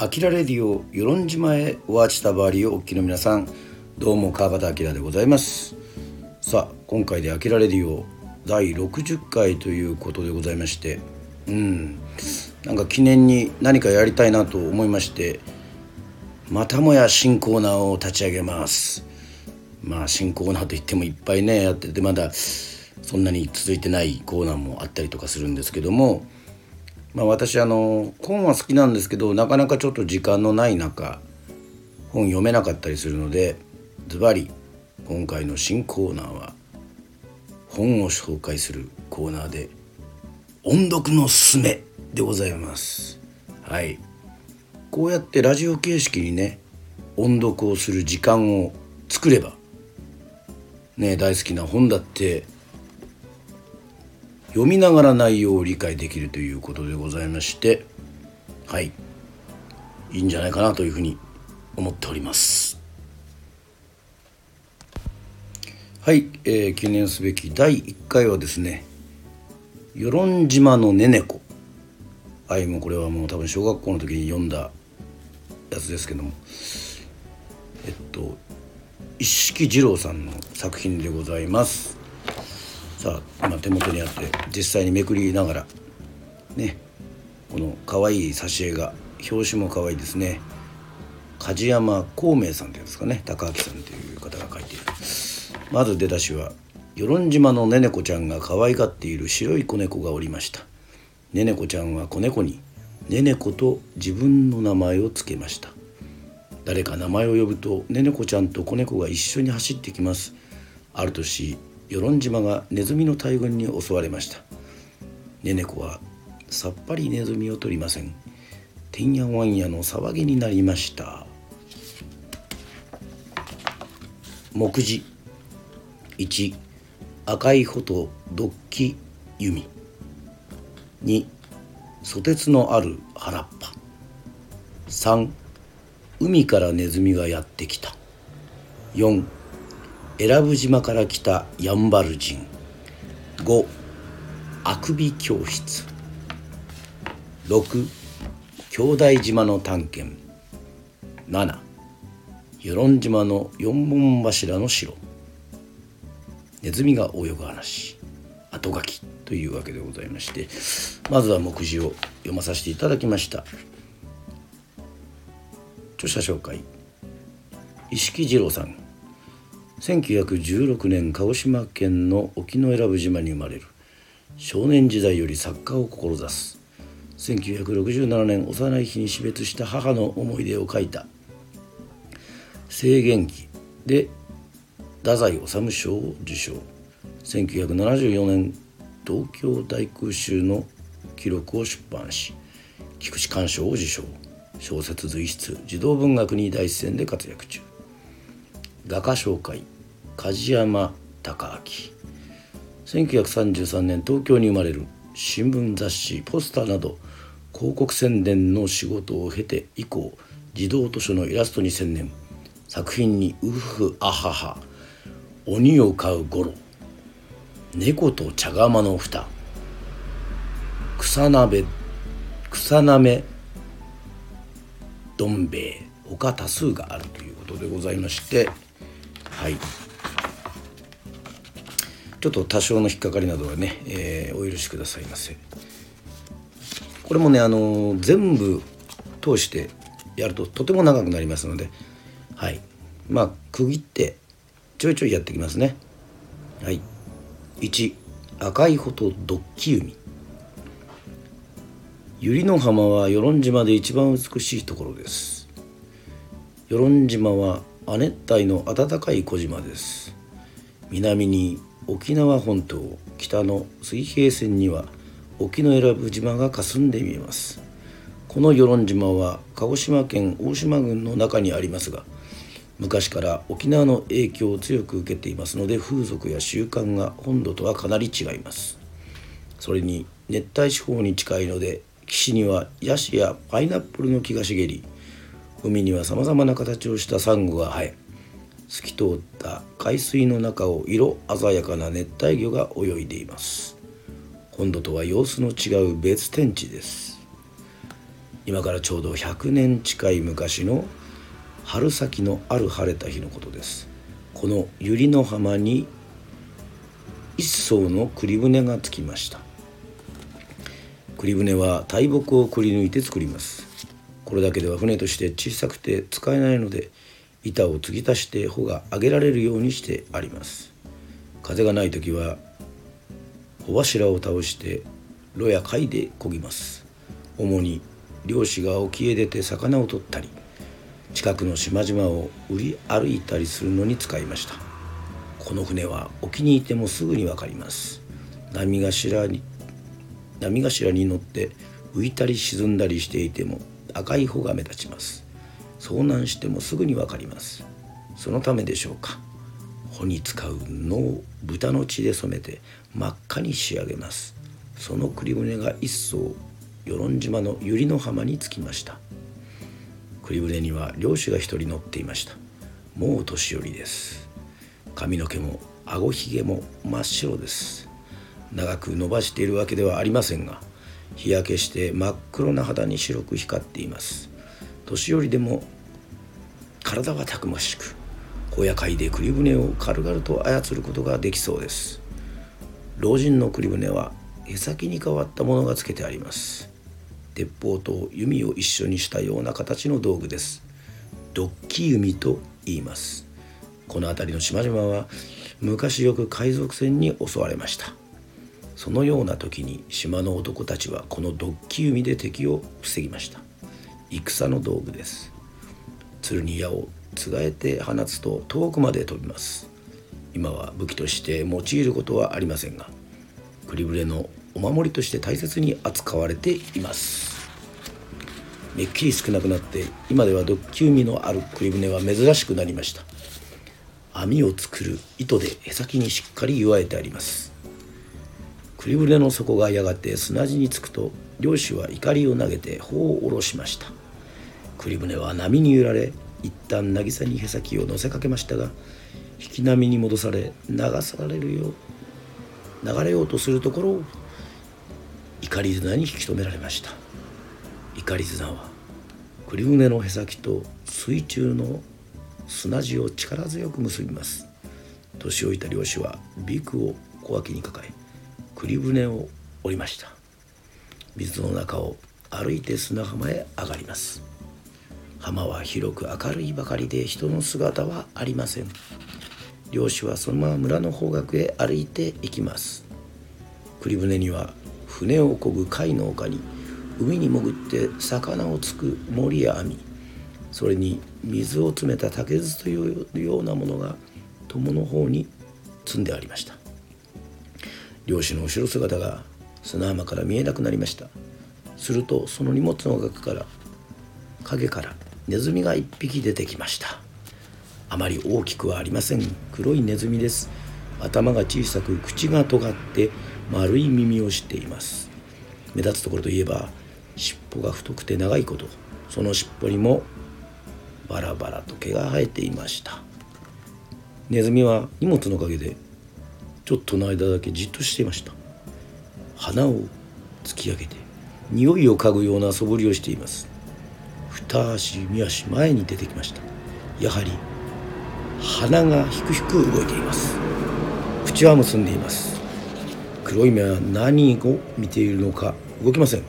アキラレディオ与論島へおわちたばりをお聞きの皆さん。どうも川端明でございます。さあ今回でアキラレディオ第60回ということでございまして。うん。なんか記念に何かやりたいなと思いまして。またもや新コーナーを立ち上げます。まあ新コーナーといってもいっぱいねやっててまだそんなに続いてないコーナーもあったりとかするんですけどもまあ、私あの本は好きなんですけどなかなかちょっと時間のない中本読めなかったりするのでズバリ今回の新コーナーは本を紹介するコーナーで音読のすすめでございます。はい。こうやってラジオ形式にね音読をする時間を作ればね大好きな本だって読みながら内容を理解できるということでございましてはい。いいんじゃないかなというふうに思っております。はい、えー、記念すべき第1回はですね与論島のねねこ。はいもうこれはもう多分小学校の時に読んだやつですけども。えっと一色二郎さんの作品でございます。さあ今手元にあって実際にめくりながらねこの可愛い挿絵が表紙も可愛いですね。梶山孔明さんっていうんですかね高明さんという方が書いている。まず出だしは与論島のねねこちゃんが可愛がっている白い子猫がおりました。ねねこちゃんは子猫にねねこと自分の名前を付けました。誰か名前を呼ぶとねねこちゃんと子猫が一緒に走ってきます。ある年与論島がネズミの大群に襲われました。ねねこはさっぱりネズミを取りません。てんやわんやの騒ぎになりました。目次。1赤い穂ドッキ弓2ソテツのある原っぱ。3海からネズミがやってきた。4選ぶ島から来たヤンバル人。5あくび教室。6兄弟島の探検。7与論島の四本柱の城。ネズミが泳ぐ話。後書き。というわけでございましてまずは目次を読まさせていただきました。著者紹介。石木二郎さん。1916年鹿児島県の沖永良部島に生まれる。少年時代より作家を志す。1967年幼い日に死別した母の思い出を書いた「制限記」で太宰治賞を受賞。1974年東京大空襲の記録を出版し菊池寛賞を受賞。小説随筆児童文学に第一線で活躍中。画家紹介梶山隆明。1933年東京に生まれる新聞雑誌ポスターなど広告宣伝の仕事を経て以降児童図書のイラストに専念。作品に「ウフアハハ」「鬼を飼うゴロ」「猫と茶釜の蓋」「草鍋草なめどん兵衛」他多数があるということでございまして。はい。ちょっと多少の引っかかりなどはね、えー、お許しくださいませ。これもねあの全部通してやるととても長くなりますのではい。まあ区切ってちょいちょいやってきますね。はい。1赤い穂とドッキ海百合の浜は与論島で一番美しいところです。与論島は亜熱帯の暖かい小島です。南に沖縄本島北の水平線には沖永良部島が霞んで見えます。この与論島は鹿児島県大島郡の中にありますが昔から沖縄の影響を強く受けていますので風俗や習慣が本土とはかなり違います。それに熱帯地方に近いので岸にはヤシやパイナップルの木が茂り海にはさまざまな形をしたサンゴが生え透き通った海水の中を色鮮やかな熱帯魚が泳いでいます。本土とは様子の違う別天地です。今からちょうど100年近い昔の春先のある晴れた日のことです。この百合の浜に一艘の栗船が着きました。栗船は大木をくり抜いて作ります。これだけでは船として小さくて使えないので板を継ぎ足して帆が上げられるようにしてあります。風がない時は帆柱を倒して炉や貝で漕ぎます。主に漁師が沖へ出て魚を取ったり近くの島々を売り歩いたりするのに使いました。この船は沖にいてもすぐに分かります。波頭に波頭に乗って浮いたり沈んだりしていても赤い帆が目立ちます。遭難してもすぐに分かります。そのためでしょうか。穂に使う布を豚の血で染めて真っ赤に仕上げます。その栗船が一層与論島の百合の浜に着きました。栗船には漁師が一人乗っていました。もう年寄りです。髪の毛も顎ひげも真っ白です。長く伸ばしているわけではありませんが日焼けして真っ黒な肌に白く光っています。年寄りでも体はたくましく小屋海で栗船を軽々と操ることができそうです。老人の栗船は舳先に変わったものがつけてあります。鉄砲と弓を一緒にしたような形の道具です。ドッキ弓と言います。この辺りの島々は昔よく海賊船に襲われました。そのような時に島の男たちはこのドッキ弓で敵を防ぎました。戦の道具です。鶴に矢をつがえて放つと遠くまで飛びます。今は武器として用いることはありませんが栗船のお守りとして大切に扱われています。めっきり少なくなって今ではドッキ弓のある栗船は珍しくなりました。網を作る糸で舳先にしっかり結わえてあります。栗船の底がやがて砂地につくと漁師は怒りを投げて帆を下ろしました。栗船は波に揺られ一旦渚に舳先を乗せかけましたが引き波に戻され流されるよう流れようとするところを怒り綱に引き止められました。怒り綱は栗船の舳先と水中の砂地を力強く結びます。年老いた漁師はビクを小脇に抱え栗船を降りました。水の中を歩いて砂浜へ上がります。浜は広く明るいばかりで人の姿はありません。漁師はそのまま村の方角へ歩いていきます。栗船には船を漕ぐ貝の丘に海に潜って魚をつく森や網それに水を詰めた竹筒というようなものが友の方に積んでありました。漁師の後ろ姿が砂浜から見えなくなりました。するとその荷物の額から影からネズミが一匹出てきました。あまり大きくはありません。黒いネズミです。頭が小さく口が尖って丸い耳をしています。目立つところといえば尻尾が太くて長いこと。その尻尾にもバラバラと毛が生えていました。ネズミは荷物のおかげでちょっとの間だけじっとしていました。鼻を突き上げて匂いを嗅ぐような素振りをしています。二足三足前に出てきました。やはり鼻がひくひく動いています。口は結んでいます。黒い目は何を見ているのか動きません。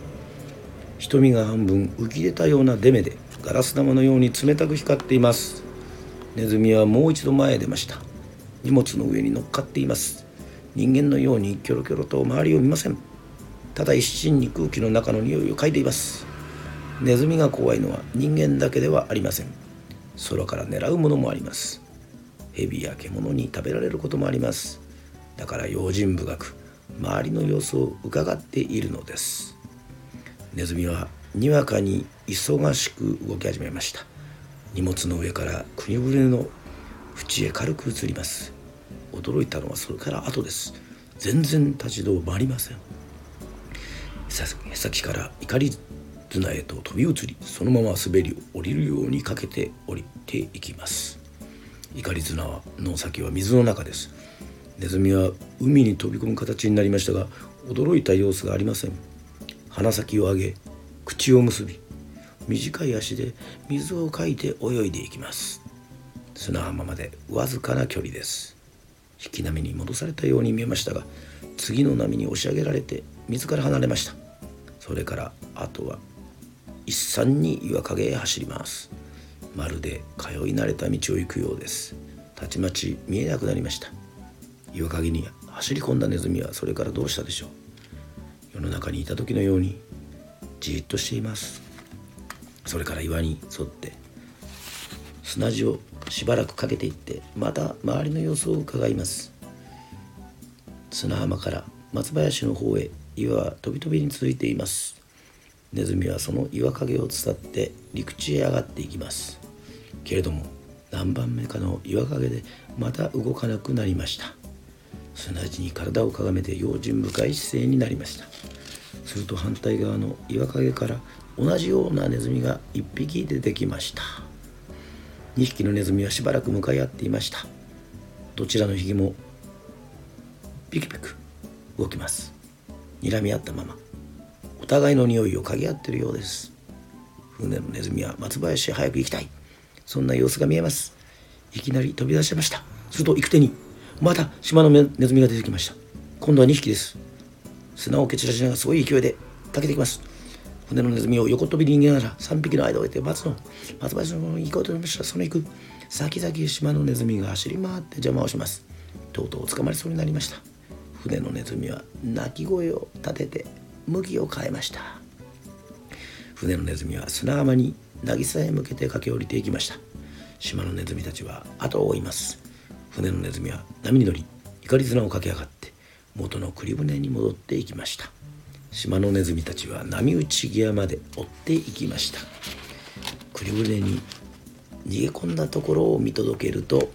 瞳が半分浮き出たような出目でガラス玉のように冷たく光っています。ネズミはもう一度前へ出ました。荷物の上に乗っかっています。人間のようにキョロキョロと周りを見ません。ただ一心に空気の中の匂いを嗅いでいます。ネズミが怖いのは人間だけではありません。空から狙うものもあります。蛇や獣に食べられることもあります。だから用心深く周りの様子を伺っているのです。ネズミはにわかに忙しく動き始めました。荷物の上から国船の縁へ軽く移ります。驚いたのはそれから後です。全然立ち止まりません。先から怒り綱へと飛び移りそのまま滑り降りるようにかけて降りていきます。怒り綱の先は水の中です。ネズミは海に飛び込む形になりましたが驚いた様子がありません。鼻先を上げ口を結び短い足で水をかいて泳いでいきます。砂浜までわずかな距離です。引き波に戻されたように見えましたが次の波に押し上げられて水から離れました。それからあとは一山に岩陰へ走ります。まるで通い慣れた道を行くようです。たちまち見えなくなりました。岩陰に走り込んだネズミはそれからどうしたでしょう。世の中にいた時のようにじっとしています。それから岩に沿って砂地をしばらくかけていってまた周りの様子を伺います。砂浜から松林の方へ岩は飛び飛びに続いています。ネズミはその岩陰を伝って陸地へ上がっていきます。けれども何番目かの岩陰でまた動かなくなりました。砂地に体をかがめて用心深い姿勢になりました。すると反対側の岩陰から同じようなネズミが1匹出てきました。2匹のネズミはしばらく向かい合っていました。どちらの匹もピクピク動きます。睨み合ったままお互いの匂いを嗅ぎ合ってるようです。船のネズミは松林へ早く行きたい。そんな様子が見えます。いきなり飛び出しました。すると行く手にまた島のネズミが出てきました。今度は2匹です。砂を蹴散らしながらすごい勢いでかけてきます。船のネズミを横飛びに逃げながら3匹の間を置いて松の。松林のに行こうと思いました。その行く。先々島のネズミが走り回って邪魔をします。とうとう捕まりそうになりました。船のネズミは鳴き声を立てて向きを変えました。船のネズミは砂浜に渚へ向けて駆け下りていきました。島のネズミたちは後を追います。船のネズミは波に乗り怒り綱を駆け上がって元の栗船に戻っていきました。島のネズミたちは波打ち際まで追っていきました。栗船に逃げ込んだところを見届けると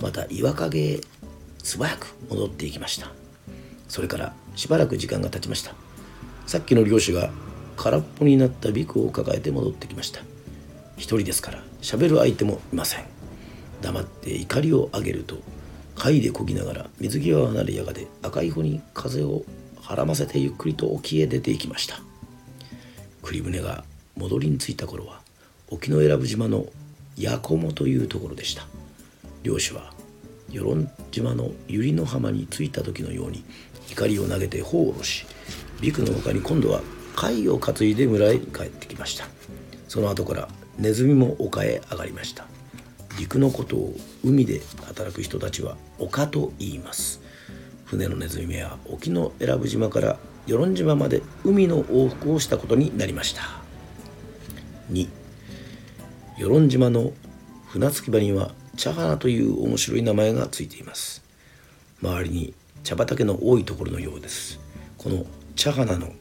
また岩陰へ素早く戻っていきました。それからしばらく時間が経ちました。さっきの漁師が空っぽになったビクを抱えて戻ってきました。一人ですから喋る相手もいません。黙って怒りを上げると貝でこぎながら水際を離れやがて赤い帆に風をはらませてゆっくりと沖へ出ていきました。栗船が戻りに着いた頃は沖永良部島の八雲というところでした。漁師は与論島の百合の浜に着いた時のように怒りを投げて帆を下ろしビクの他に今度は貝を担いで村へ帰ってきました。その後からネズミも丘へ上がりました。陸のことを海で働く人たちは丘と言います。船のネズミは沖永良部島から与論島まで海の往復をしたことになりました。2与論島の船着き場には茶花という面白い名前がついています。周りに茶畑の多いところのようです。この茶花の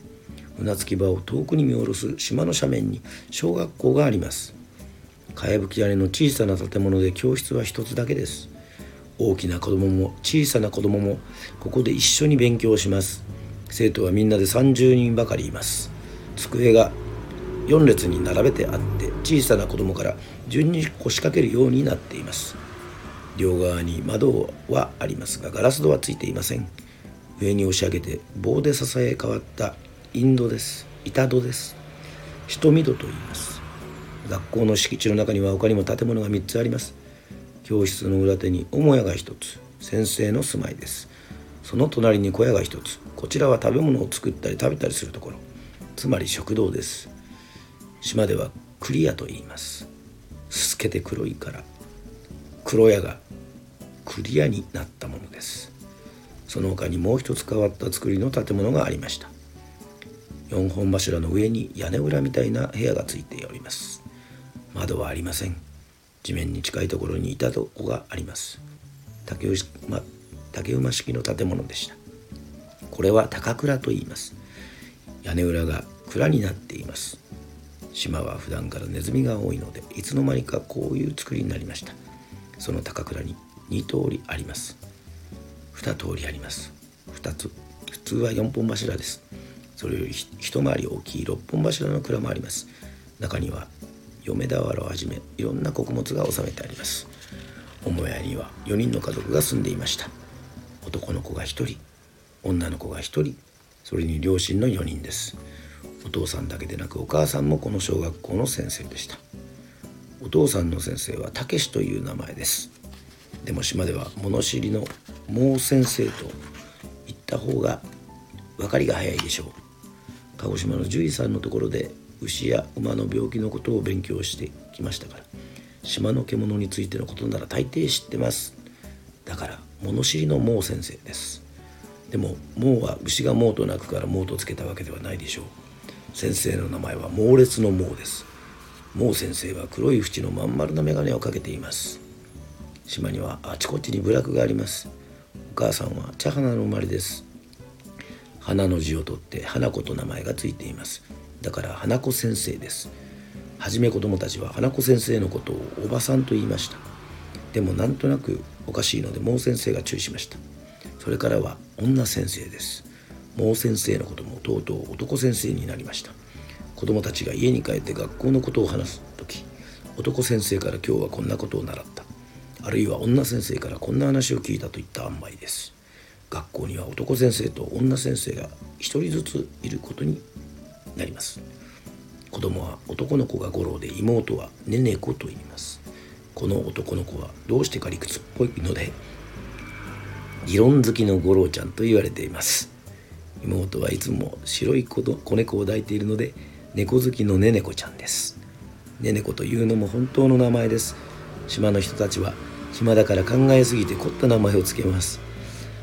船着き場を遠くに見下ろす島の斜面に小学校があります。かやぶき屋根の小さな建物で教室は一つだけです。大きな子供も小さな子供もここで一緒に勉強します。生徒はみんなで30人ばかりいます。机が4列に並べてあって小さな子供から順に腰掛けるようになっています。両側に窓はありますがガラス戸はついていません。上に押し上げて棒で支え変わったインドです。板戸です。瞳戸と言います。学校の敷地の中には他にも建物が3つあります。教室の裏手に母屋が1つ先生の住まいです。その隣に小屋が1つこちらは食べ物を作ったり食べたりするところつまり食堂です。島ではクリアと言います。透けて黒いから黒屋がクリアになったものです。その他にもう一つ変わった作りの建物がありました。4本柱の上に屋根裏みたいな部屋がついております。窓はありません。地面に近いところに板戸があります。竹馬竹馬式の建物でした。これは高倉と言います。屋根裏が蔵になっています。島は普段からネズミが多いのでいつの間にかこういう作りになりました。その高倉に2通りあります。2通りあります。2つ。普通は4本柱です。それより一回り大きい6本柱の蔵もあります。中には嫁俵をはじめいろんな穀物が収めてあります。母屋には4人の家族が住んでいました。男の子が1人女の子が1人それに両親の4人です。お父さんだけでなくお母さんもこの小学校の先生でした。お父さんの先生はたけしという名前です。でも島では物知りの毛先生と言った方が分かりが早いでしょう。鹿児島の獣医さんのところで牛や馬の病気のことを勉強してきましたから島の獣についてのことなら大抵知ってます。だから物知りの毛先生です。でも毛は牛が毛と鳴くから毛とつけたわけではないでしょう。先生の名前は猛烈の毛です。毛先生は黒い縁のまん丸な眼鏡をかけています。島にはあちこちに部落があります。お母さんは茶花の生まれです。花の字を取って花子と名前がついています。だから花子先生です。はじめ子供たちは花子先生のことをおばさんと言いました。でもなんとなくおかしいので毛先生が注意しました。それからは女先生です。毛先生のこともとうとう男先生になりました。子供たちが家に帰って学校のことを話す時男先生から今日はこんなことを習った。あるいは女先生からこんな話を聞いたといった塩梅です。学校には男先生と女先生が一人ずついることになります。子供は男の子が五郎で妹はねね子と言います。この男の子はどうしてか理屈っぽいので議論好きの五郎ちゃんと言われています。妹はいつも白い子子猫を抱いているので猫好きのねねこちゃんです。ねねこというのも本当の名前です。島の人たちは暇だから考えすぎて凝った名前を付けます。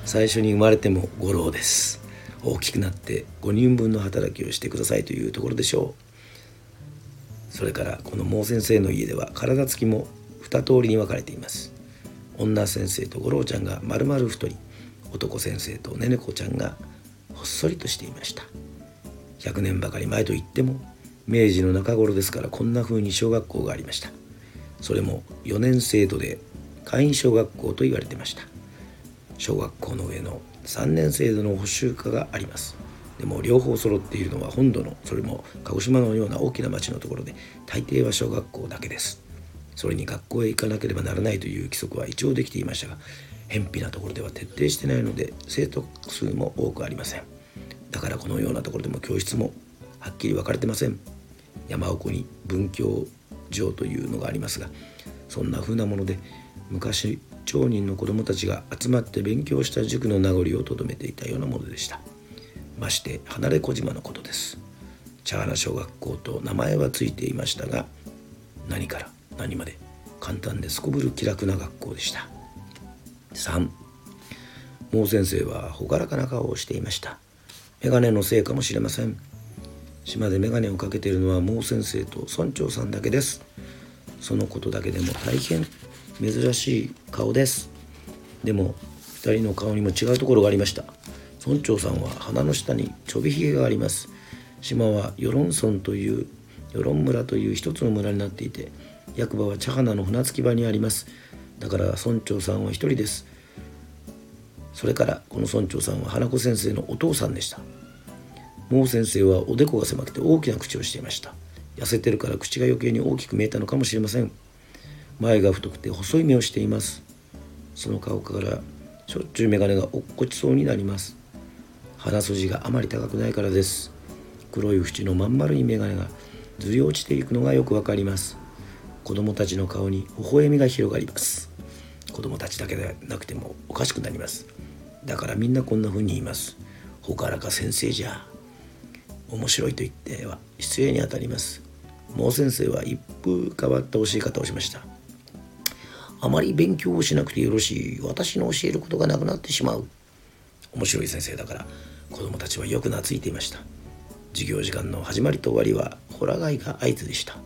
最初に生まれても五郎です。大きくなって5人分の働きをしてくださいというところでしょう。それからこの毛先生の家では体つきも2通りに分かれています。女先生と五郎ちゃんが丸々太り男先生とねねこちゃんがほっそりとしていました。100年ばかり前といっても明治の中頃ですからこんな風に小学校がありました。それも4年制度で会員小学校と言われてました。小学校の上の3年制度の補修科があります。でも両方揃っているのは本土のそれも鹿児島のような大きな町のところで大抵は小学校だけです。それに学校へ行かなければならないという規則は一応できていましたが偏僻なところでは徹底してないので生徒数も多くありません。だからこのようなところでも教室もはっきり分かれてません。山奥に文教場というのがありますがそんな風なもので昔町人の子供たちが集まって勉強した塾の名残をとどめていたようなものでした。まして離れ小島のことです。茶花小学校と名前はついていましたが何から何まで簡単ですこぶる気楽な学校でした。3毛先生は朗らかな顔をしていました。眼鏡のせいかもしれません。島で眼鏡をかけているのは毛先生と村長さんだけです。そのことだけでも大変珍しい顔です。でも2人の顔にも違うところがありました。村長さんは鼻の下にちょびひげがあります。島は与論村という与論村という一つの村になっていて役場は茶花の船着き場にあります。だから村長さんは一人です。それからこの村長さんは花子先生のお父さんでした。毛先生はおでこが狭くて大きな口をしていました。痩せてるから口が余計に大きく見えたのかもしれません。前が太くて細い目をしています。その顔からしょっちゅう眼鏡が落っこちそうになります。鼻筋があまり高くないからです。黒い縁のまん丸い眼鏡がずり落ちていくのがよくわかります。子供たちの顔に微笑みが広がります。子供たちだけでなくてもおかしくなります。だからみんなこんな風に言います。ほからか先生じゃ。面白いと言っては失礼にあたります。毛先生は一風変わった教え方をしました。あまり勉強をしなくてよろしい私の教えることがなくなってしまう。面白い先生だから子供たちはよく懐いていました。授業時間の始まりと終わりはホラ貝が合図でした。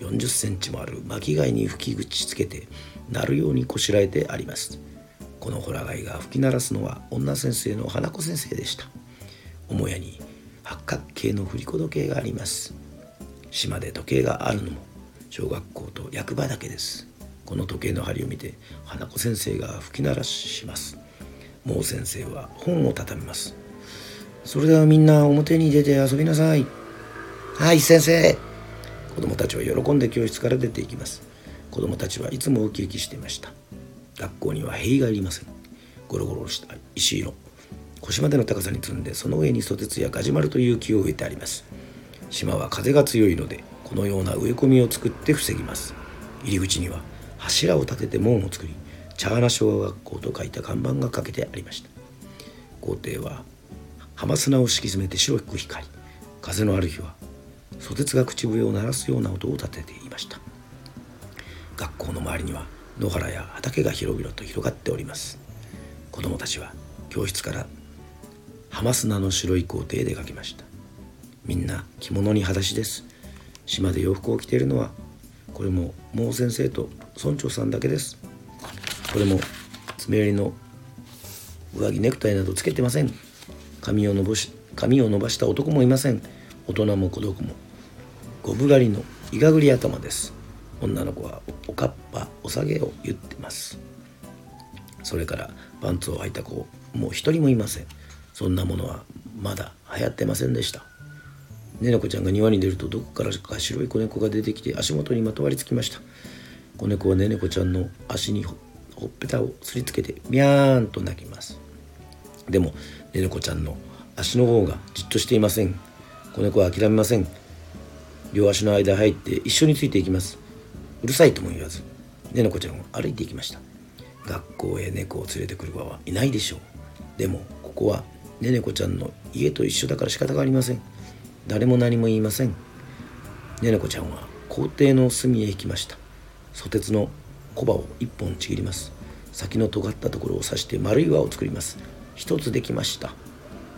40センチもある巻き貝に吹き口つけて鳴るようにこしらえてあります。このホラ貝が吹き鳴らすのは女先生の花子先生でした。母屋に八角形の振り子時計があります。島で時計があるのも小学校と役場だけです。この時計の針を見て花子先生が吹き鳴らします。毛先生は本を畳みます。それではみんな表に出て遊びなさい。はい先生。子供たちは喜んで教室から出ていきます。子供たちはいつもウキウキしていました。学校には塀がいりません。ゴロゴロした石色。腰までの高さに積んでその上にソテツやガジュマルという木を植えてあります。島は風が強いのでこのような植え込みを作って防ぎます。入り口には柱を立てて門を作り茶花小学校と書いた看板がかけてありました。校庭は浜砂を敷き詰めて白く光り風のある日はソテツが口笛を鳴らすような音を立てていました。学校の周りには野原や畑が広々と広がっております。子供たちは教室から浜砂の白い校庭へ出かけました。みんな着物に裸足です。島で洋服を着ているのはこれも毛先生と村長さんだけです。これも爪襟の上着ネクタイなどつけてません。髪を伸ばし髪を伸ばした男もいません。大人も子供も五分狩りのいがぐり頭です。女の子はおかっぱお下げを言ってます。それからパンツを履いた子もう一人もいません。そんなものはまだ流行ってませんでした。ねねこちゃんが庭に出るとどこからか白い子猫が出てきて足元にまとわりつきました。子猫はねねこちゃんの足にほっぺたをすりつけてミャーンと鳴きます。でもねねこちゃんの足の方がじっとしていません。子猫は諦めません。両足の間入って一緒についていきます。うるさいとも言わずねねこちゃんは歩いていきました。学校へ猫を連れてくる場はいないでしょう。でもここはねねこちゃんの家と一緒だから仕方がありません。誰も何も言いません。ねねこちゃんは校庭の隅へ行きました。ソテツの小刃を一本ちぎります。先の尖ったところを刺して丸い輪を作ります。一つできました。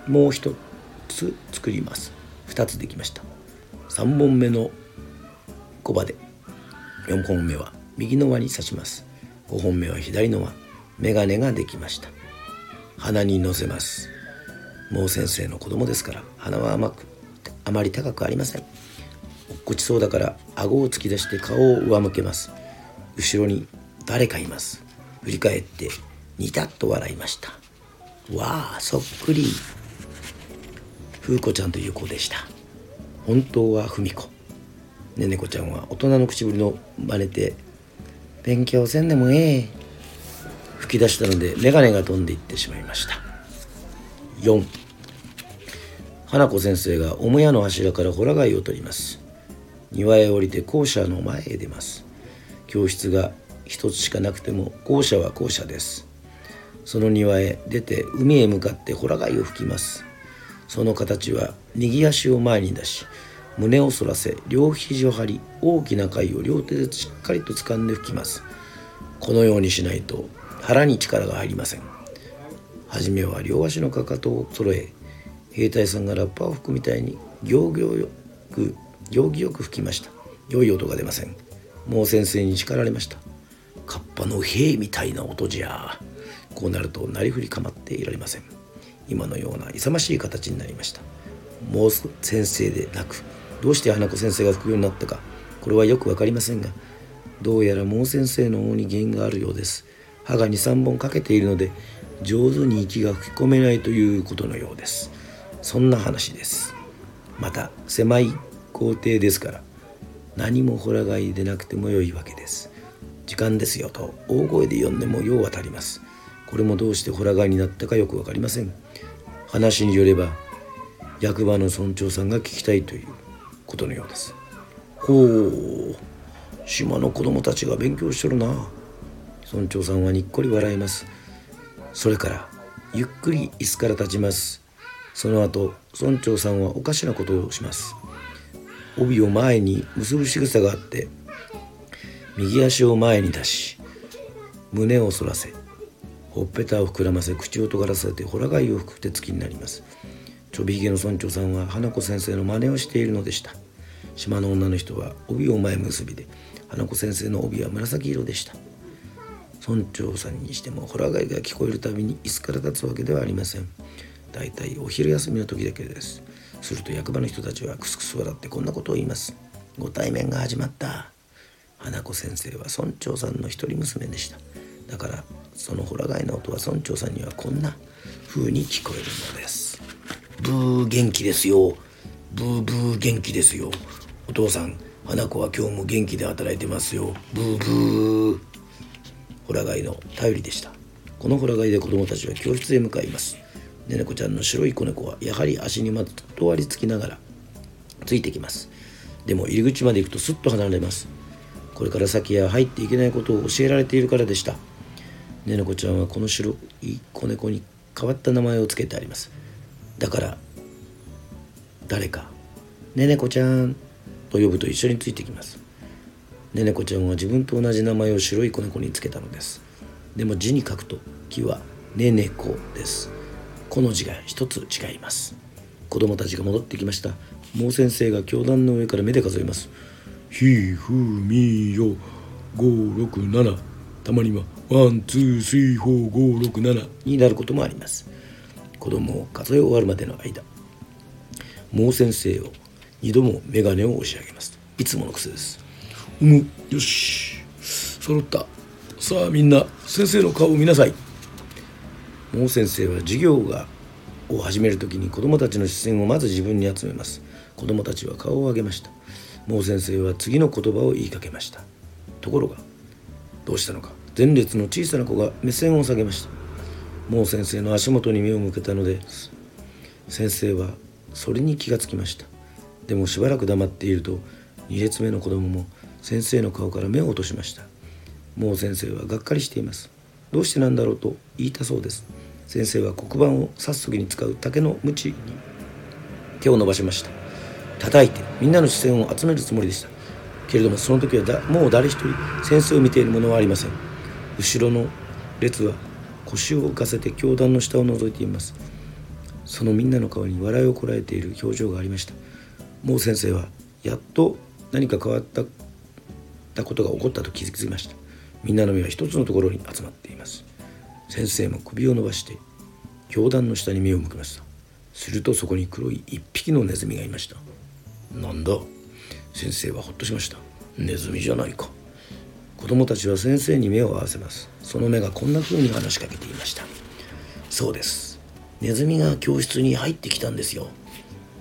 もう一つ作ります。二つできました。三本目の小刃で。四本目は右の輪に刺します。五本目は左の輪。眼鏡ができました。鼻に乗せます。もう先生の子供ですから鼻は甘く。あまり高くありません。落っこちそうだから顎を突き出して顔を上向けます。後ろに誰かいます。振り返ってニタッと笑いました。わあそっくり。風子ちゃんという子でした。本当は文子ねねこちゃんは大人の口ぶりの真似て勉強せんでもええ。吹き出したので眼鏡が飛んでいってしまいました。4花子先生が母屋の柱からホラ貝を取ります。庭へ降りて校舎の前へ出ます。教室が一つしかなくても校舎は校舎です。その庭へ出て海へ向かってホラ貝を吹きます。その形は右足を前に出し胸を反らせ両肘を張り大きな貝を両手でしっかりと掴んで吹きます。このようにしないと腹に力が入りません。初めは両足のかかとを揃え兵隊さんがラッパを吹くみたいに行儀よく行儀よく吹きました。良い音が出ません。もう先生に叱られました。カッパの兵みたいな音じゃ。こうなるとなりふり構っていられません。今のような勇ましい形になりました。もう先生でなくどうして花子先生が吹くようになったか。これはよく分かりませんがどうやら毛先生の方に原因があるようです。歯が23本かけているので上手に息が吹き込めないということのようです。そんな話です。また狭い校庭ですから何もほら貝でなくても良いわけです。時間ですよと大声で呼んでもよう当たります。これもどうしてホラ貝になったかよく分かりません。話によれば役場の村長さんが聞きたいということのようです。ほう島の子供たちが勉強してるな。村長さんはにっこり笑います。それからゆっくり椅子から立ちます。その後村長さんはおかしなことをします。帯を前に結ぶ仕草があって右足を前に出し胸を反らせほっぺたを膨らませ口を尖らせてほら貝を吹く手つきになります。ちょびひげの村長さんは花子先生の真似をしているのでした。島の女の人は帯を前結びで花子先生の帯は紫色でした。村長さんにしてもホラ貝が聞こえるたびに椅子から立つわけではありません。だいたいお昼休みの時だけです。すると役場の人たちはクスクス笑ってこんなことを言います。ご対面が始まった。花子先生は村長さんの一人娘でした。だからそのホラ貝の音は村長さんにはこんな風に聞こえるのです。ブー元気ですよ。ブーブー元気ですよ。お父さん花子は今日も元気で働いてますよ。ブーブー。ホラ貝の頼りでした。このほら貝で子供たちは教室へ向かいます。ねねこちゃんの白い子猫はやはり足にまとわりつきながらついてきます。でも入り口まで行くとすっと離れます。これから先へ入っていけないことを教えられているからでした。ねねこちゃんはこの白い子猫に変わった名前を付けてあります。だから誰か「ねねこちゃん」と呼ぶと一緒についてきます。ねねこちゃんは自分と同じ名前を白い子猫につけたのです。でも字に書くと木はねねこです。この字が一つ違います。子供たちが戻ってきました。もう先生が教壇の上から目で数えます。ひふみよ。567たまには one two three four 5 6 7になることもあります。子供を数え終わるまでの間もう先生を二度も眼鏡を押し上げます。いつもの癖です。うむよし。揃った。さあみんな先生の顔を見なさい。もう先生は授業がを始める時に子供たちの視線をまず自分に集めます。子供たちは顔を上げました。もう先生は次の言葉を言いかけました。ところがどうしたのか。前列の小さな子が目線を下げました。もう先生の足元に目を向けたのです先生はそれに気がつきました。でもしばらく黙っていると2列目の子供も先生の顔から目を落としました。もう先生はがっかりしています。どうしてなんだろうと言いたそうです。先生は黒板を刺す時に使う竹の鞭に手を伸ばしました。叩いてみんなの視線を集めるつもりでした。けれどもその時はだもう誰一人先生を見ている者はありません。後ろの列は腰を浮かせて教壇の下を覗いています。そのみんなの顔に笑いをこらえている表情がありました。もう先生はやっと何か変わったたことが起こったと気づきました。みんなの目は一つのところに集まっています。先生も首を伸ばして教壇の下に目を向きました。するとそこに黒い一匹のネズミがいました。なんだ？先生はほっとしました。ネズミじゃないか。子供たちは先生に目を合わせます。その目がこんな風に話しかけていました。そうです。ネズミが教室に入ってきたんですよ。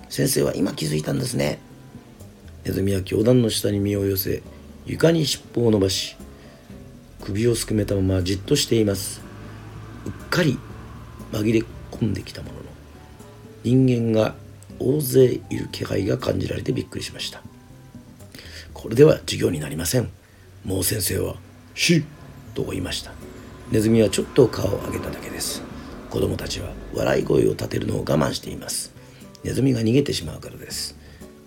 先生は今気づいたんですね。ネズミは教壇の下に身を寄せ床に尻尾を伸ばし首をすくめたままじっとしています。うっかり紛れ込んできたものの人間が大勢いる気配が感じられてびっくりしました。これでは授業になりません。もう先生は「し」と言いました。ネズミはちょっと顔を上げただけです。子供たちは笑い声を立てるのを我慢しています。ネズミが逃げてしまうからです。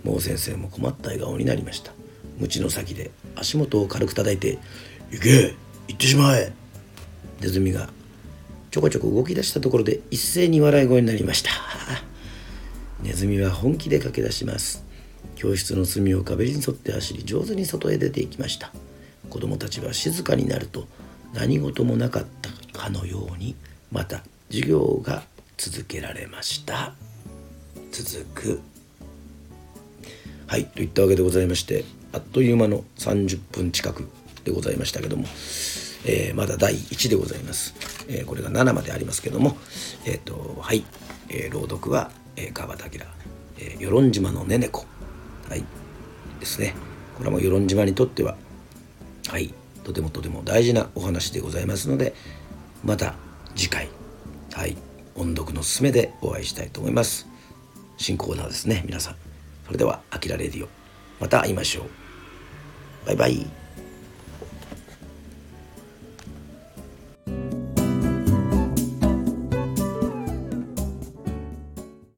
もう先生も困った笑顔になりました。鞭の先で足元を軽く叩いて「行け！行ってしまえ!」ネズミが。ちょこちょこ動き出したところで一斉に笑い声になりました。ネズミは本気で駆け出します。教室の隅を壁に沿って走り上手に外へ出ていきました。子供たちは静かになると何事もなかったかのようにまた授業が続けられました。続く。はいといったわけでございましてあっという間の30分近く。でございましたけども、えー、まだ第1でございます、えー、これが7までありますけどもえっ、ー、とはい、え朗読は、え川端明、え与論島のねねこ。はい。ですね。これも与論島にとってははい。とてもとても大事なお話でございますのでまた次回はい。音読のすすめでお会いしたいと思います。新コーナーですね皆さん。それでは「あきらレディオ」また会いましょう。バイバイ。